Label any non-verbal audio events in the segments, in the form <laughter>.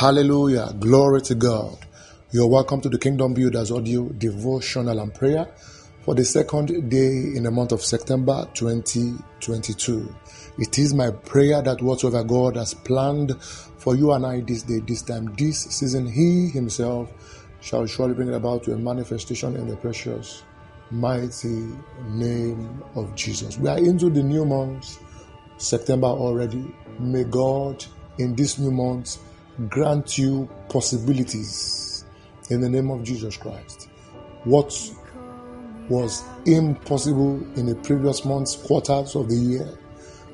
Hallelujah. Glory to God. You're welcome to the Kingdom Builders audio devotional and prayer for the second day in the month of September 2022. It is my prayer that whatsoever God has planned for you and I this day, this time, this season, He Himself shall surely bring it about to a manifestation in the precious, mighty name of Jesus. We are into the new month, September already. May God in this new month grant you possibilities in the name of Jesus Christ. What was impossible in the previous months, quarters of the year,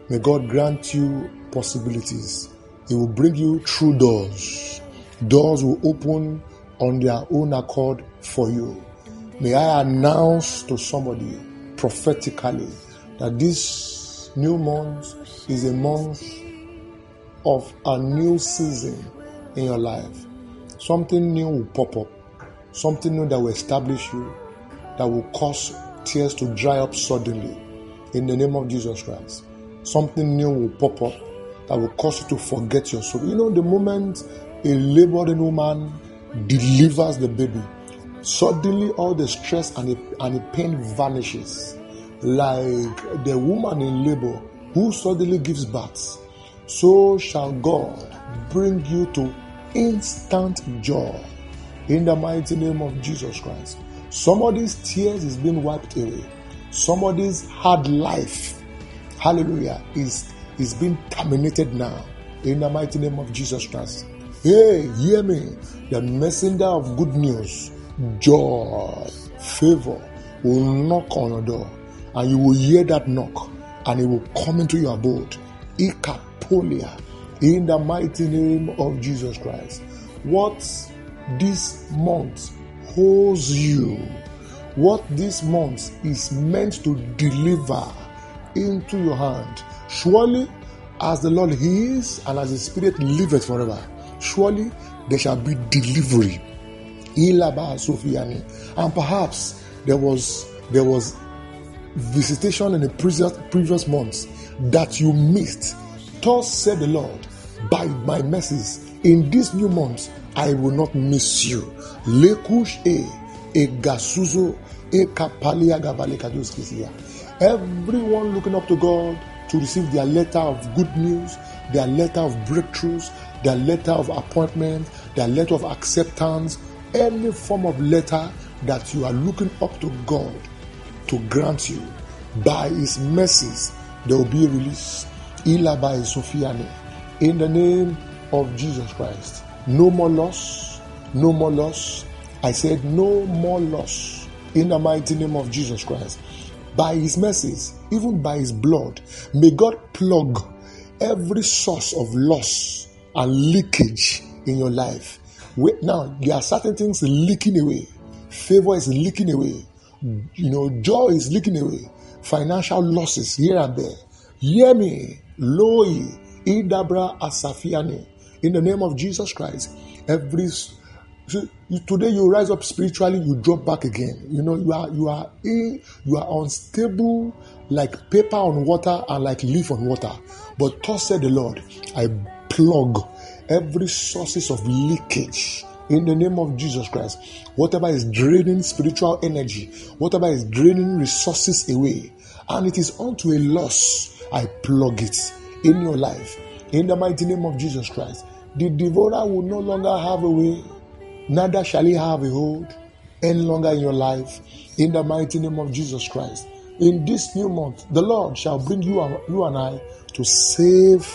may God grant you possibilities. He will bring you through doors. Doors will open on their own accord for you. May I announce to somebody prophetically that this new month is a month of a new season in your life. Something new will pop up, something new that will establish you, that will cause tears to dry up suddenly in the name of Jesus Christ. Something new will pop up that will cause you to forget your soul. You know, the moment a laboring woman delivers the baby, suddenly all the stress and the, and the pain vanishes. Like the woman in labor who suddenly gives birth, so shall God bring you to instant joy in the mighty name of Jesus Christ. Somebody's tears is being wiped away. Somebody's hard life, hallelujah, is, is being terminated now in the mighty name of Jesus Christ. Hey, hear me. The messenger of good news, joy, favor will knock on your door and you will hear that knock and it will come into your abode. Ikapolia in the mighty name of Jesus Christ. What this month holds you, what this month is meant to deliver into your hand, surely as the Lord is and as the Spirit liveth forever, surely there shall be delivery. And perhaps there was there was visitation in the previous previous months that you missed. Thus said the Lord, by my mercies in this new month, I will not miss you. Lekush e e gasuzo e Everyone looking up to God to receive their letter of good news, their letter of breakthroughs, their letter of appointment, their letter of acceptance, any form of letter that you are looking up to God to grant you by His mercies, there will be a release. Ila by Sophiane. In the name of Jesus Christ. No more loss. No more loss. I said, no more loss. In the mighty name of Jesus Christ. By His mercies, even by His blood, may God plug every source of loss and leakage in your life. Wait, now, there are certain things leaking away. Favor is leaking away. You know, joy is leaking away. Financial losses here and there. Hear me. Loi, Idabra Asafiani. In the name of Jesus Christ. Every today you rise up spiritually, you drop back again. You know, you are you are in, you are unstable like paper on water and like leaf on water. But thus said the Lord, I plug every sources of leakage in the name of Jesus Christ. Whatever is draining spiritual energy, whatever is draining resources away, and it is unto a loss, I plug it in your life. In the mighty name of Jesus Christ. The devourer will no longer have a way, neither shall he have a hold any longer in your life. In the mighty name of Jesus Christ. In this new month, the Lord shall bring you and, you and I to save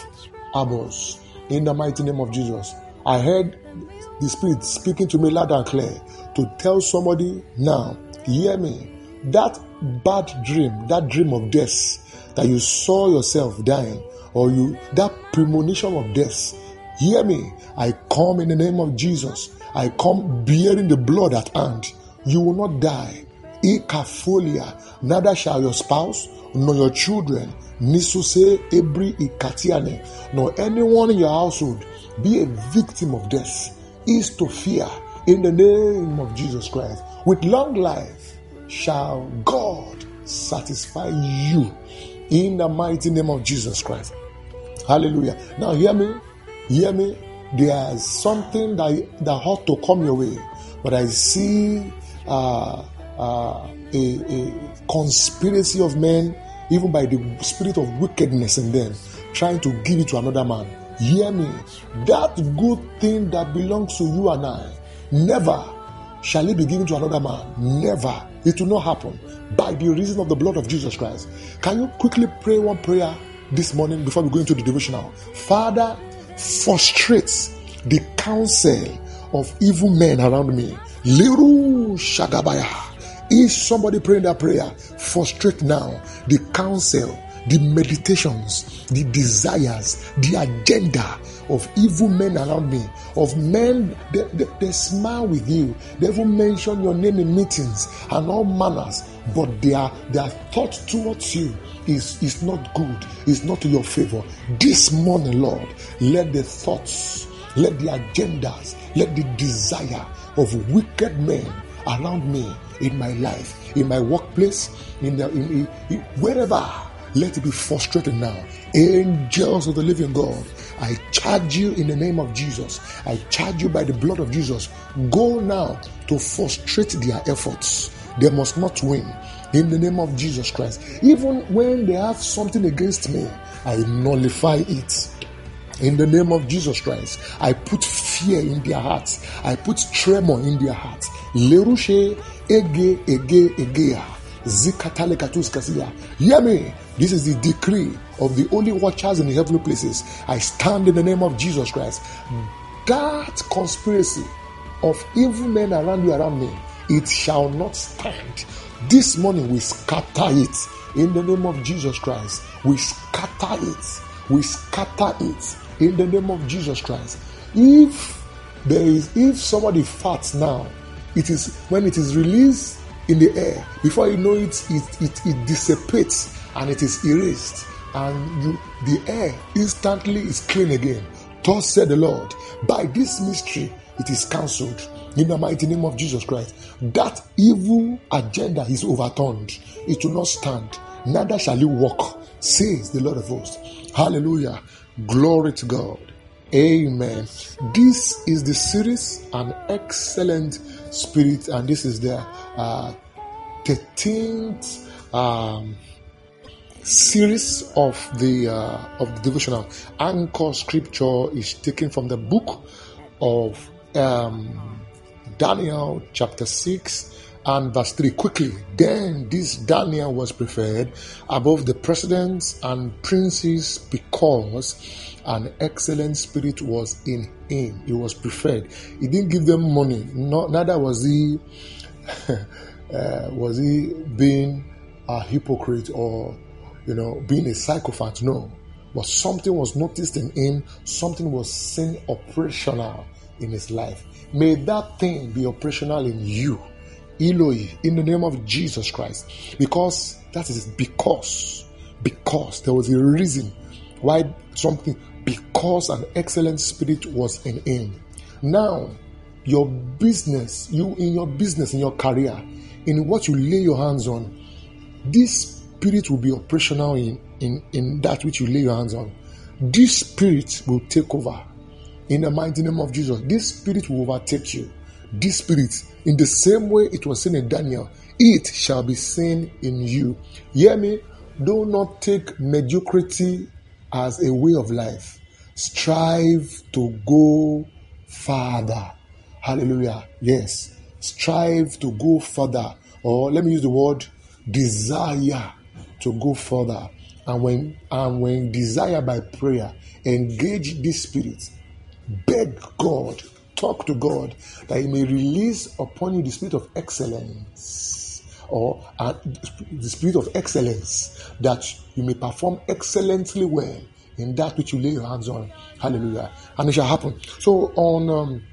others. In the mighty name of Jesus. I heard the Spirit speaking to me loud and clear to tell somebody now, hear me, that bad dream, that dream of death that you saw yourself dying, or you that premonition of death, hear me. I come in the name of Jesus. I come bearing the blood at hand. You will not die. Ikafolia, neither shall your spouse nor your children, nisuse ebri ikatiane, nor anyone in your household be a victim of death. Is to fear in the name of Jesus Christ. With long life shall God satisfy you in the mighty name of Jesus Christ. Hallelujah. Now, hear me. Hear me. there's something that, that ought to come your way, but I see uh, uh, a, a conspiracy of men, even by the spirit of wickedness in them, trying to give it to another man. Hear me. That good thing that belongs to you and I, never shall it be given to another man. Never. It will not happen by the reason of the blood of Jesus Christ. Can you quickly pray one prayer this morning before we go into the devotional? Father, frustrates the counsel of evil men around me. Liru Shagabaya. Is somebody praying that prayer? Frustrate now the counsel, the meditations, the desires, the agenda of evil men around me, of men that they, they, smile with you. They even mention your name in meetings and all manners, but their their thought towards you is, is not good, is not to your favor. This morning, Lord, let the thoughts, let the agendas, let the desire of wicked men around me in my life, in my workplace, in, the, in, in, wherever. Let it be frustrated now. Angels of the living God, I charge you in the name of Jesus. I charge you by the blood of Jesus. Go now to frustrate their efforts. They must not win. In the name of Jesus Christ. Even when they have something against me, I nullify it. In the name of Jesus Christ, I put fear in their hearts. I put tremor in their hearts. Lerushe ege ege egea. Hear me. This is the decree of the only watchers in the heavenly places. I stand in the name of Jesus Christ. That conspiracy of evil men around you, around me, it shall not stand. This morning we scatter it in the name of Jesus Christ. We scatter it. We scatter it in the name of Jesus Christ. If there is, if somebody farts now, it is when it is released in the air, before you know it, it, it, it dissipates and it is erased, and you, the air instantly is clean again. Thus said the Lord, by this mystery it is cancelled in the mighty name of Jesus Christ. That evil agenda is overturned, it will not stand, neither shall it walk, says the Lord of hosts. Hallelujah. Glory to God. Amen. This is the series, an excellent spirit, and this is the uh, 13th um, series of the uh, of the devotional. Anchor scripture is taken from the book of um, Daniel, chapter 6 and verse 3 quickly then this daniel was preferred above the presidents and princes because an excellent spirit was in him he was preferred. He didn't give them money. Not, neither was he <laughs> uh, was he being a hypocrite or you know being a psychopath no. But something was noticed in him. Something was seen operational in his life. May that thing be operational in you Eloi, in the name of Jesus Christ. Because that is because, because there was a reason why something, because an excellent spirit was in him. Now, your business, you in your business, in your career, in what you lay your hands on, this spirit will be operational in, in, in that which you lay your hands on. This spirit will take over. In the mighty name of Jesus, this spirit will overtake you. This spirit in the same way it was seen in Daniel, it shall be seen in you. Hear me? Do not take mediocrity as a way of life. Strive to go farther. Hallelujah. Yes. Strive to go further. Or let me use the word desire to go further. And when and when desire by prayer, engage this spirit. Beg God talk to God that He may release upon you the spirit of excellence or uh, the spirit of excellence that you may perform excellently well in that which you lay your hands on. Hallelujah. And it shall happen. So on um,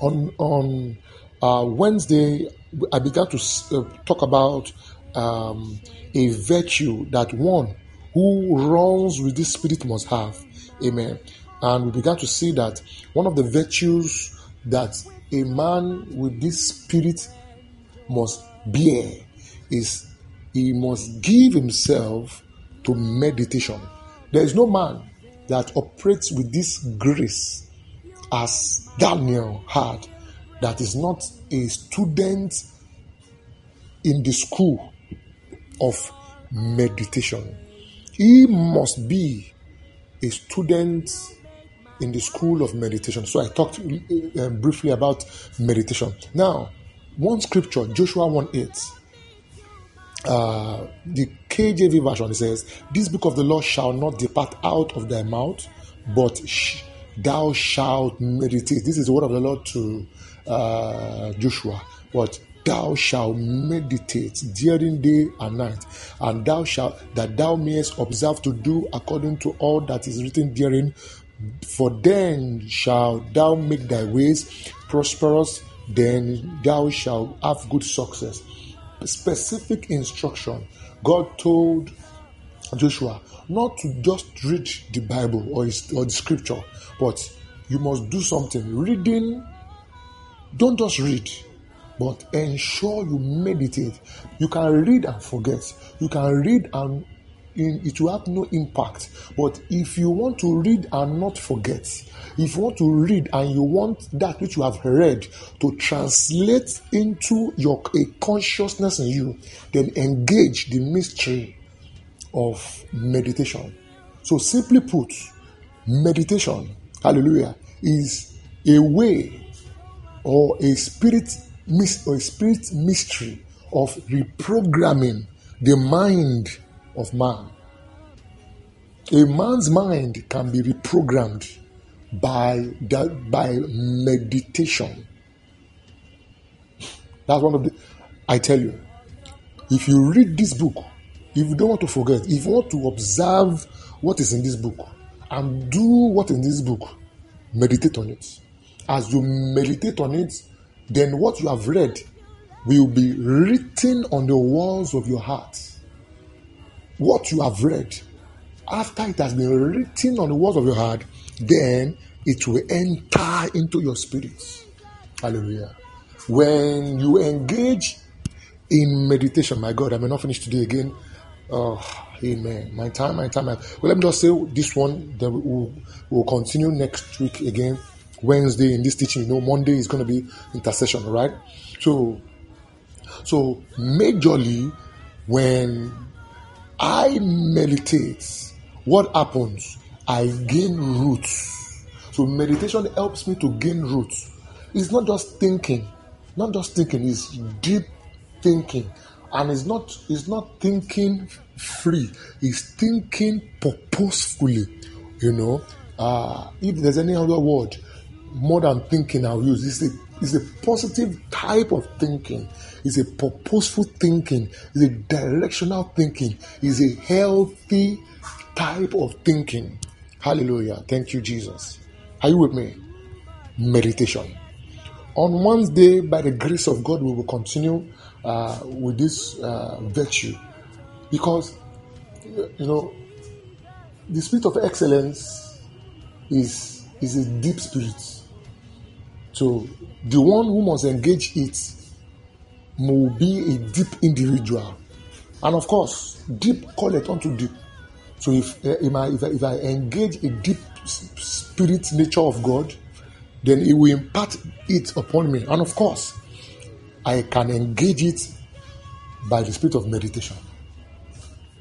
on on uh, Wednesday, I began to uh, talk about um, a virtue that one who runs with this spirit must have. Amen. And we began to see that one of the virtues that a man with this spirit must bear is he must give himself to meditation. There is no man that operates with this grace as Daniel had, that is not a student in the school of meditation. He must be a student in the school of meditation. So I talked uh, briefly about meditation. Now, one scripture, Joshua 1 8. Uh, the KJV version says, This book of the law shall not depart out of thy mouth, but sh- thou shalt meditate. This is the word of the Lord to uh, Joshua. What thou shalt meditate during day and night, and thou shalt that thou mayest observe to do according to all that is written therein. For then shalt thou make thy ways prosperous, then thou shalt have good success. Specific instruction. God told Joshua not to just read the Bible or, or the scripture, but you must do something. Reading, don't just read, but ensure you meditate. You can read and forget. You can read and it will have no impact. But if you want to read and not forget, if you want to read and you want that which you have read to translate into your a consciousness in you, then engage the mystery of meditation. So simply put, meditation, hallelujah, is a way or a spirit or a spirit mystery of reprogramming the mind of man. A man's mind can be reprogrammed by by meditation. That's one of the I tell you, if you read this book, if you don't want to forget, if you want to observe what is in this book and do what in this book, meditate on it. As you meditate on it, then what you have read will be written on the walls of your heart what you have read, after it has been written on the walls of your heart, then it will enter into your spirit. Hallelujah. When you engage in meditation, my God, I may not finish today again. Oh, amen. My time, my time. My... Well, let me just say this one. Then we'll, we'll continue next week again. Wednesday in this teaching. You know, Monday is going to be intercession, right? So, so majorly when I meditate. What happens? I gain roots. So meditation helps me to gain roots. It's not just thinking, not just thinking, it's deep thinking. And it's not it's not thinking free, it's thinking purposefully. You know, uh, if there's any other word more than thinking I'll use, it's a it's a positive type of thinking. It's a purposeful thinking. It's a directional thinking. It's a healthy type of thinking. Hallelujah. Thank you, Jesus. Are you with me? Meditation. On Wednesday, by the grace of God, we will continue uh, with this uh, virtue because, you know, the spirit of excellence is, is a deep spirit so the one who must engage it will be a deep individual. And of course, deep call it unto deep. So if, eh, if, I, if, I, if I engage a deep spirit nature of God, then He will impart it upon me. And of course, I can engage it by the spirit of meditation.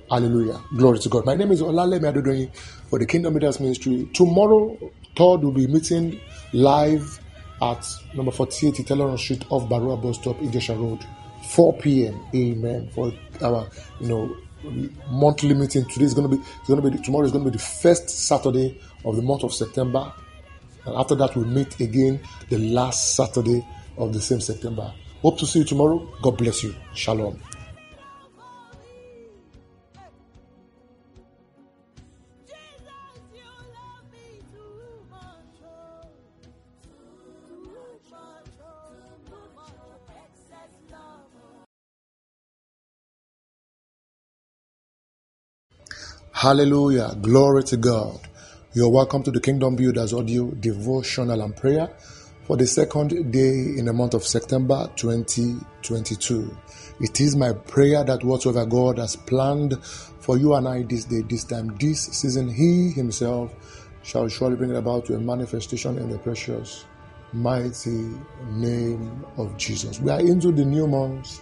Hallelujah. Glory to God. My name is Olalemi Adodoyin for the Kingdom Leaders Ministry. Tomorrow, Todd will be meeting live at number 48 Iteloran Street off Barua bus stop, Ijesha Road, 4 p.m. Amen. For our, you know, monthly meeting. Today is going to be, it's going to be, tomorrow is going to be the first Saturday of the month of September. And after that, we'll meet again the last Saturday of the same September. Hope to see you tomorrow. God bless you. Shalom. Hallelujah. Glory to God. You're welcome to the Kingdom Builders audio devotional and prayer for the second day in the month of September 2022. It is my prayer that whatsoever God has planned for you and I this day, this time, this season, He Himself shall surely bring it about to a manifestation in the precious, mighty name of Jesus. We are into the new month,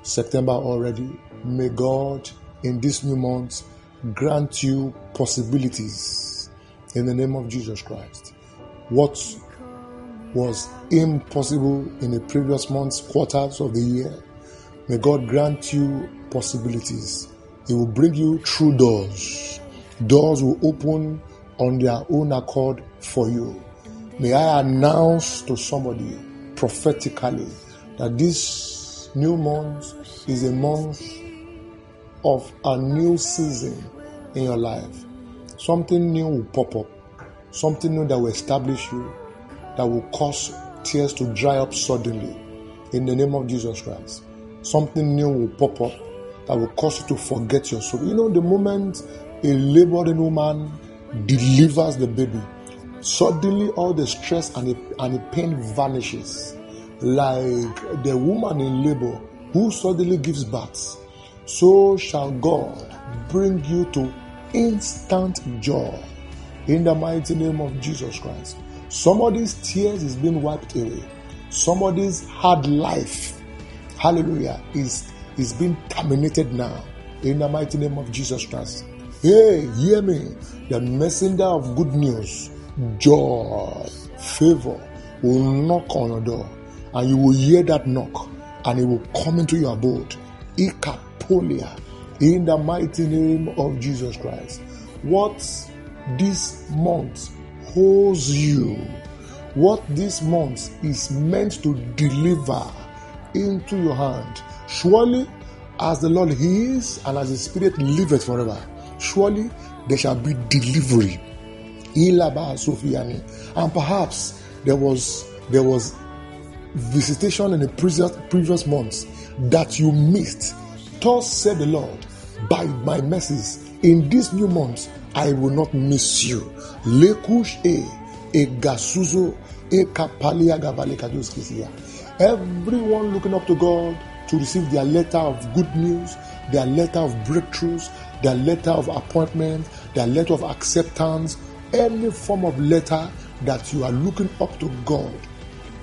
September already. May God in this new month grant you possibilities in the name of Jesus Christ. What was impossible in the previous months, quarters of the year, may God grant you possibilities. He will bring you through doors. Doors will open on their own accord for you. May I announce to somebody prophetically that this new month is a month of a new season in your life. Something new will pop up, something new that will establish you, that will cause tears to dry up suddenly in the name of Jesus Christ. Something new will pop up that will cause you to forget your soul. You know, the moment a laboring woman delivers the baby, suddenly all the stress and the, and the pain vanishes. Like the woman in labor who suddenly gives birth, so shall God bring you to instant joy in the mighty name of Jesus Christ. Somebody's tears is being wiped away. Somebody's hard life, hallelujah, is, is being terminated now in the mighty name of Jesus Christ. Hey, hear me. The messenger of good news, joy, favor will knock on your door, and you will hear that knock, and it will come into your abode. Ikapolia, in the mighty name of Jesus Christ. What this month holds you, what this month is meant to deliver into your hand. Surely, as the Lord is and as the Spirit liveth forever, surely there shall be delivery. And perhaps there was there was visitation in the previous previous months that you missed. Thus said the Lord, by my mercies in this new month, I will not miss you. Lekush e e gasuzo e kapalia Everyone looking up to God to receive their letter of good news, their letter of breakthroughs, their letter of appointment, their letter of acceptance, any form of letter that you are looking up to God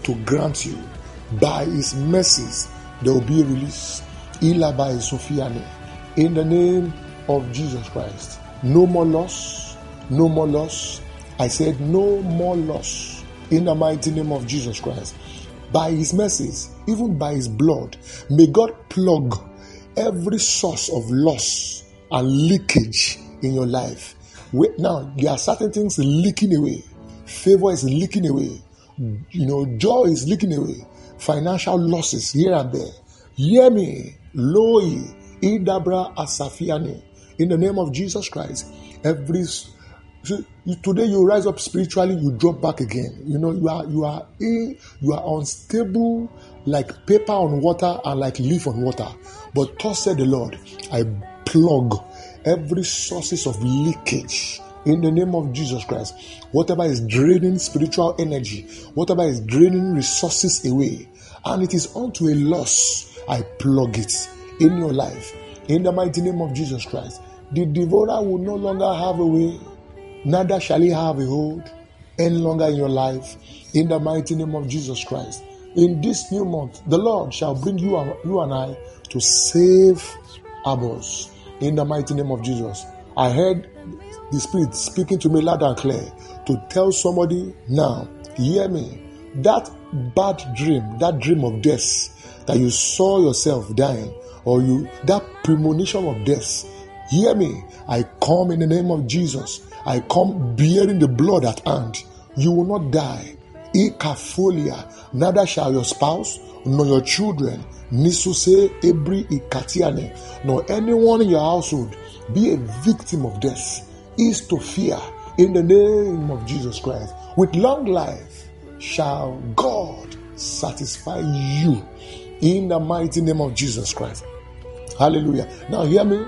to grant you by His mercies, there will be a release. Ila by Sophiane. In the name of Jesus Christ. No more loss. No more loss. I said, no more loss. In the mighty name of Jesus Christ. By His mercies, even by His blood, may God plug every source of loss and leakage in your life. Wait, now, there are certain things leaking away. Favor is leaking away. You know, joy is leaking away. Financial losses here and there. Hear me. Loi. Idabra Asafiani. In the name of Jesus Christ. Every today you rise up spiritually, you drop back again. You know, you are you are in, you are unstable like paper on water and like leaf on water. But thus said the Lord, I plug every sources of leakage in the name of Jesus Christ. Whatever is draining spiritual energy, whatever is draining resources away, and it is unto a loss, I plug it in your life. In the mighty name of Jesus Christ. The devourer will no longer have a way, neither shall he have a hold any longer in your life. In the mighty name of Jesus Christ. In this new month, the Lord shall bring you and, you and I to save others in the mighty name of Jesus. I heard the Spirit speaking to me loud and clear to tell somebody now, hear me. That bad dream, that dream of death that you saw yourself dying, or you that premonition of death, hear me. I come in the name of Jesus. I come bearing the blood at hand. You will not die. Ikafolia, neither shall your spouse nor your children Nisuse Ebri Ikatiane, nor anyone in your household be a victim of death, is to fear in the name of Jesus Christ. With long life shall God satisfy you in the mighty name of Jesus Christ. Hallelujah. Now, hear me,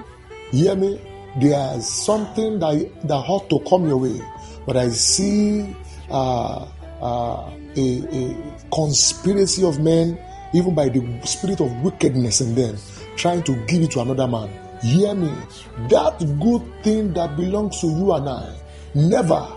hear me. There's something that, that ought to come your way, but I see uh, uh, a, a conspiracy of men even by the spirit of wickedness in them, trying to give it to another man. Hear me. That good thing that belongs to you and I, never,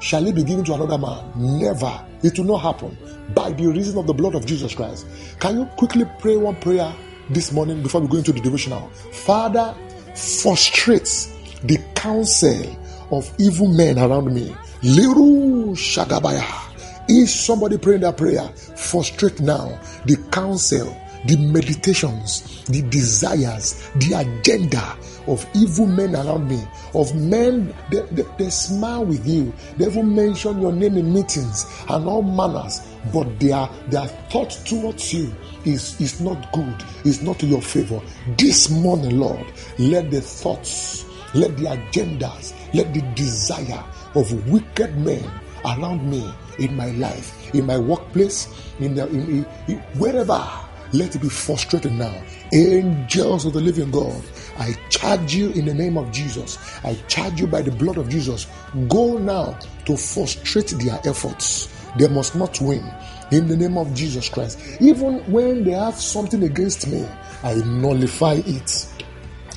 shall it be given to another man? Never. It will not happen by the reason of the blood of Jesus Christ. Can you quickly pray one prayer this morning before we go into the devotional? Father, frustrate the counsel of evil men around me. Liru Shagabaya. Is somebody praying that prayer? Frustrate now the counsel, the meditations, the desires, the agenda of evil men around me, of men that they, they, smile with you. They even mention your name in meetings and all manners, but their their thought towards you is, is not good, is not to your favor. This morning, Lord, let the thoughts, let the agendas, let the desire of wicked men around me in my life, in my workplace, in, the, in, in, wherever. Let it be frustrated now. Angels of the living God, I charge you in the name of Jesus. I charge you by the blood of Jesus. Go now to frustrate their efforts. They must not win. In the name of Jesus Christ. Even when they have something against me, I nullify it.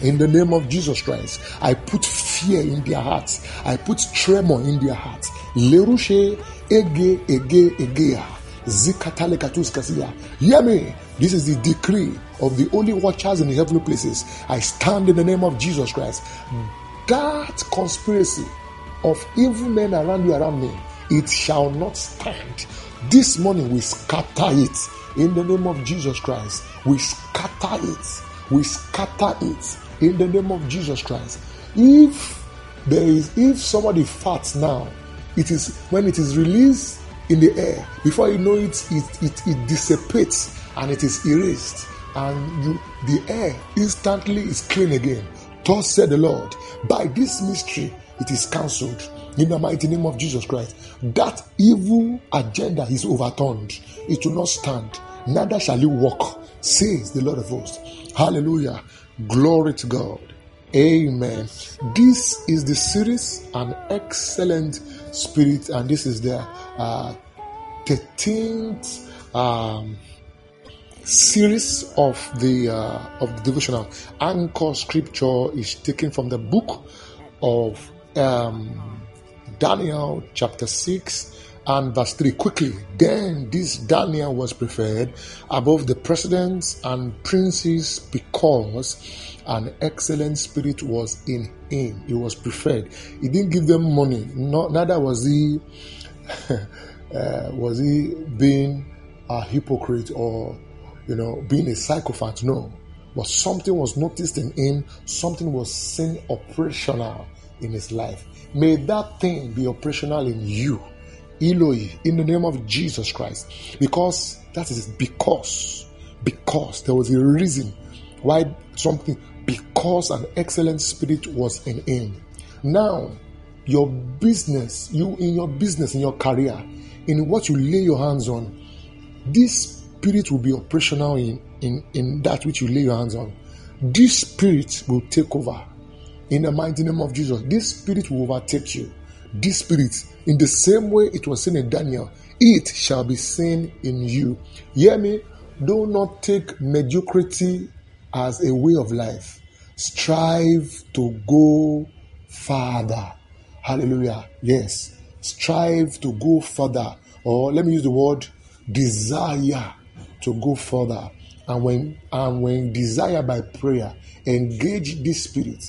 In the name of Jesus Christ, I put fear in their hearts. I put tremor in their hearts. Ege ege egea. Hear me. This is the decree of the only watchers in the heavenly places. I stand in the name of Jesus Christ. That conspiracy of evil men around you, around me, it shall not stand. This morning we scatter it in the name of Jesus Christ. We scatter it. We scatter it in the name of Jesus Christ. If there is, if somebody farts now, it is when it is released in the air. Before you know it, it, it, it dissipates and it is erased, and you, the air instantly is clean again. Thus said the Lord, by this mystery it is cancelled in the mighty name of Jesus Christ. That evil agenda is overturned, it will not stand, neither shall it walk, says the Lord of hosts. Hallelujah. Glory to God. Amen. This is the series, an excellent spirit, and this is the uh, 13th um, series of the uh, of the devotional. Anchor scripture is taken from the book of um, Daniel, chapter 6 and verse 3 quickly. Then this daniel was preferred above the presidents and princes because an excellent spirit was in him. He was preferred. He didn't give them money. Neither was he <laughs> uh, was he being a hypocrite or you know being a psychopath no but something was noticed in him something was seen operational in his life may that thing be operational in you Eloi, in the name of Jesus Christ. Because that is because, because there was a reason why something, because an excellent spirit was in him. Now, your business, you in your business, in your career, in what you lay your hands on, this spirit will be operational in, in, in that which you lay your hands on. This spirit will take over. In the mighty name of Jesus, this spirit will overtake you this spirit, in the same way it was seen in Daniel, it shall be seen in you. Hear me? Do not take mediocrity as a way of life. Strive to go farther. Hallelujah. Yes. Strive to go further. Or let me use the word desire to go further. And when and when desire by prayer, engage this spirit.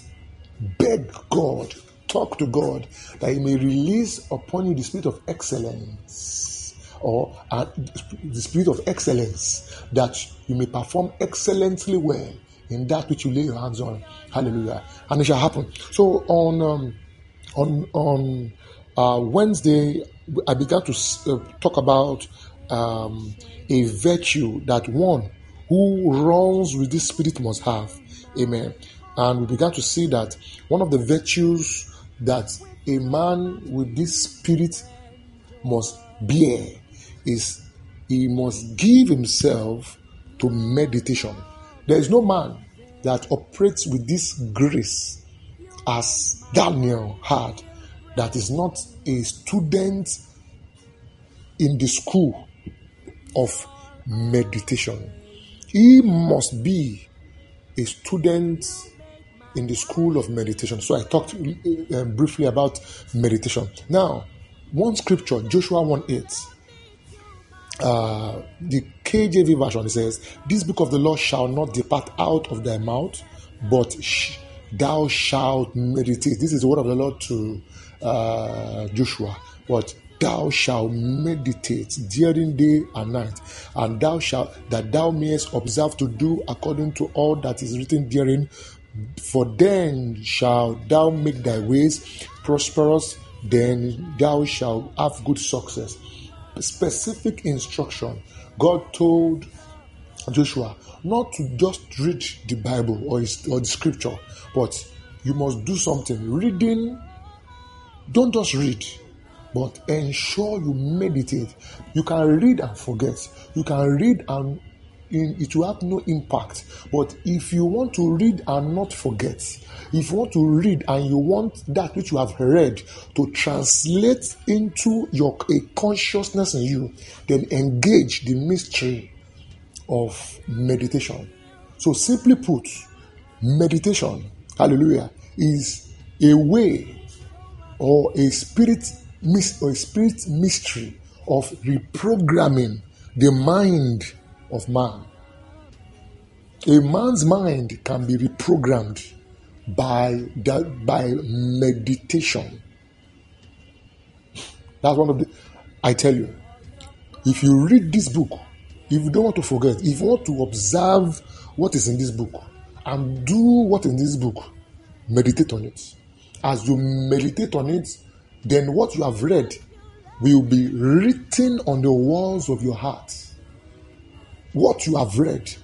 Beg God talk to God that He may release upon you the spirit of excellence or uh, the spirit of excellence that you may perform excellently well in that which you lay your hands on. Hallelujah. And it shall happen. So on um, on on uh, Wednesday, I began to uh, talk about um, a virtue that one who runs with this spirit must have. Amen. And we began to see that one of the virtues that a man with this spirit must bear is he must give himself to meditation. There is no man that operates with this grace as Daniel had that is not a student in the school of meditation. He must be a student in the school of meditation. So I talked uh, briefly about meditation. Now, one scripture, Joshua 1 8. Uh, the KJV version says, This book of the law shall not depart out of thy mouth, but sh- thou shalt meditate. This is the word of the Lord to uh, Joshua. But thou shalt meditate during day and night, and thou shalt that thou mayest observe to do according to all that is written therein. For then shalt thou make thy ways prosperous, then thou shalt have good success. Specific instruction. God told Joshua not to just read the Bible or, his, or the scripture, but you must do something. Reading, don't just read but ensure you meditate. You can read and forget. You can read and it will have no impact. But if you want to read and not forget, if you want to read and you want that which you have read to translate into your a consciousness in you, then engage the mystery of meditation. So simply put, meditation, hallelujah, is a way or a spirit or a spirit mystery of reprogramming the mind of man. A man's mind can be reprogrammed by that by meditation. That's one of the I tell you, if you read this book, if you don't want to forget, if you want to observe what is in this book and do what in this book, meditate on it. As you meditate on it, then what you have read will be written on the walls of your heart. What you have read,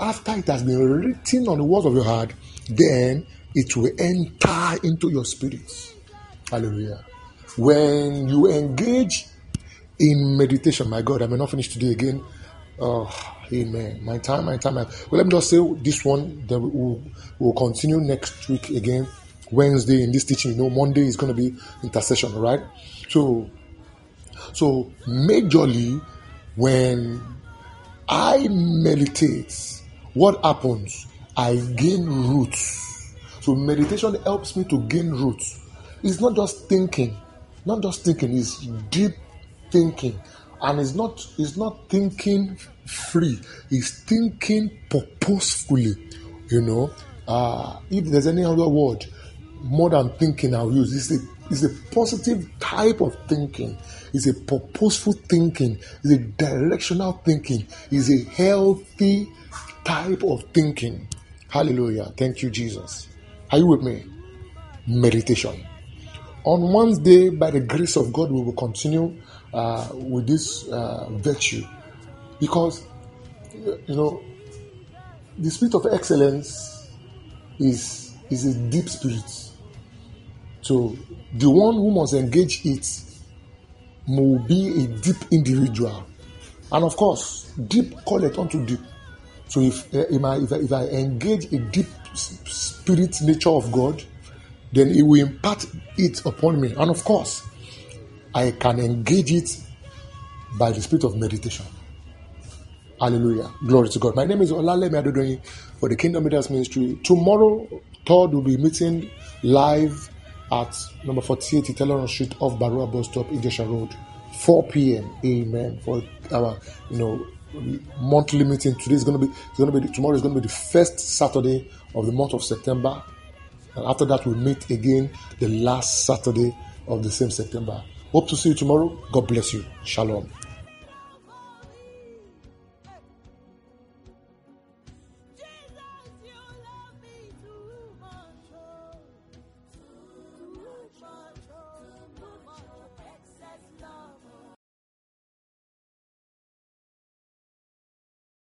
after it has been written on the walls of your heart, then it will enter into your spirit. Hallelujah. When you engage in meditation, my God, I may not finish today again. Oh, amen. My time, my time. My, Well, let me just say this one. Then we'll, we'll continue next week again Wednesday in this teaching. You know, Monday is going to be intercession, right? So, so majorly when I meditate, what happens? I gain roots. So meditation helps me to gain roots. It's not just thinking, not just thinking, it's deep thinking. And it's not it's not thinking free, it's thinking purposefully. You know, uh, if there's any other word, more than thinking I'll use. It's a, it's a positive type of thinking. It's a purposeful thinking. It's a directional thinking. It's a healthy type of thinking. Hallelujah. Thank you, Jesus. Are you with me? Meditation. On Wednesday, by the grace of God, we will continue uh, with this uh, virtue because, you know, the spirit of excellence is, is a deep spirit so the one who must engage it will be a deep individual. And of course, deep call it unto deep. So if, eh, if, I, if, I, if I engage a deep spirit nature of God, then it will impart it upon me. And of course, I can engage it by the spirit of meditation. Hallelujah. Glory to God. My name is Olalemi Adodoyin for the Kingdom Leaders Ministry. Tomorrow, Todd will be meeting live at number 48 Iteloran Street off Barua Bus Stop, Ijesha Road, 4 p.m. Amen. For our, you know, monthly meeting. Today is going to be, it's going to be, tomorrow is going to be the first Saturday of the month of September. And after that, we'll meet again the last Saturday of the same September. Hope to see you tomorrow. God bless you. Shalom.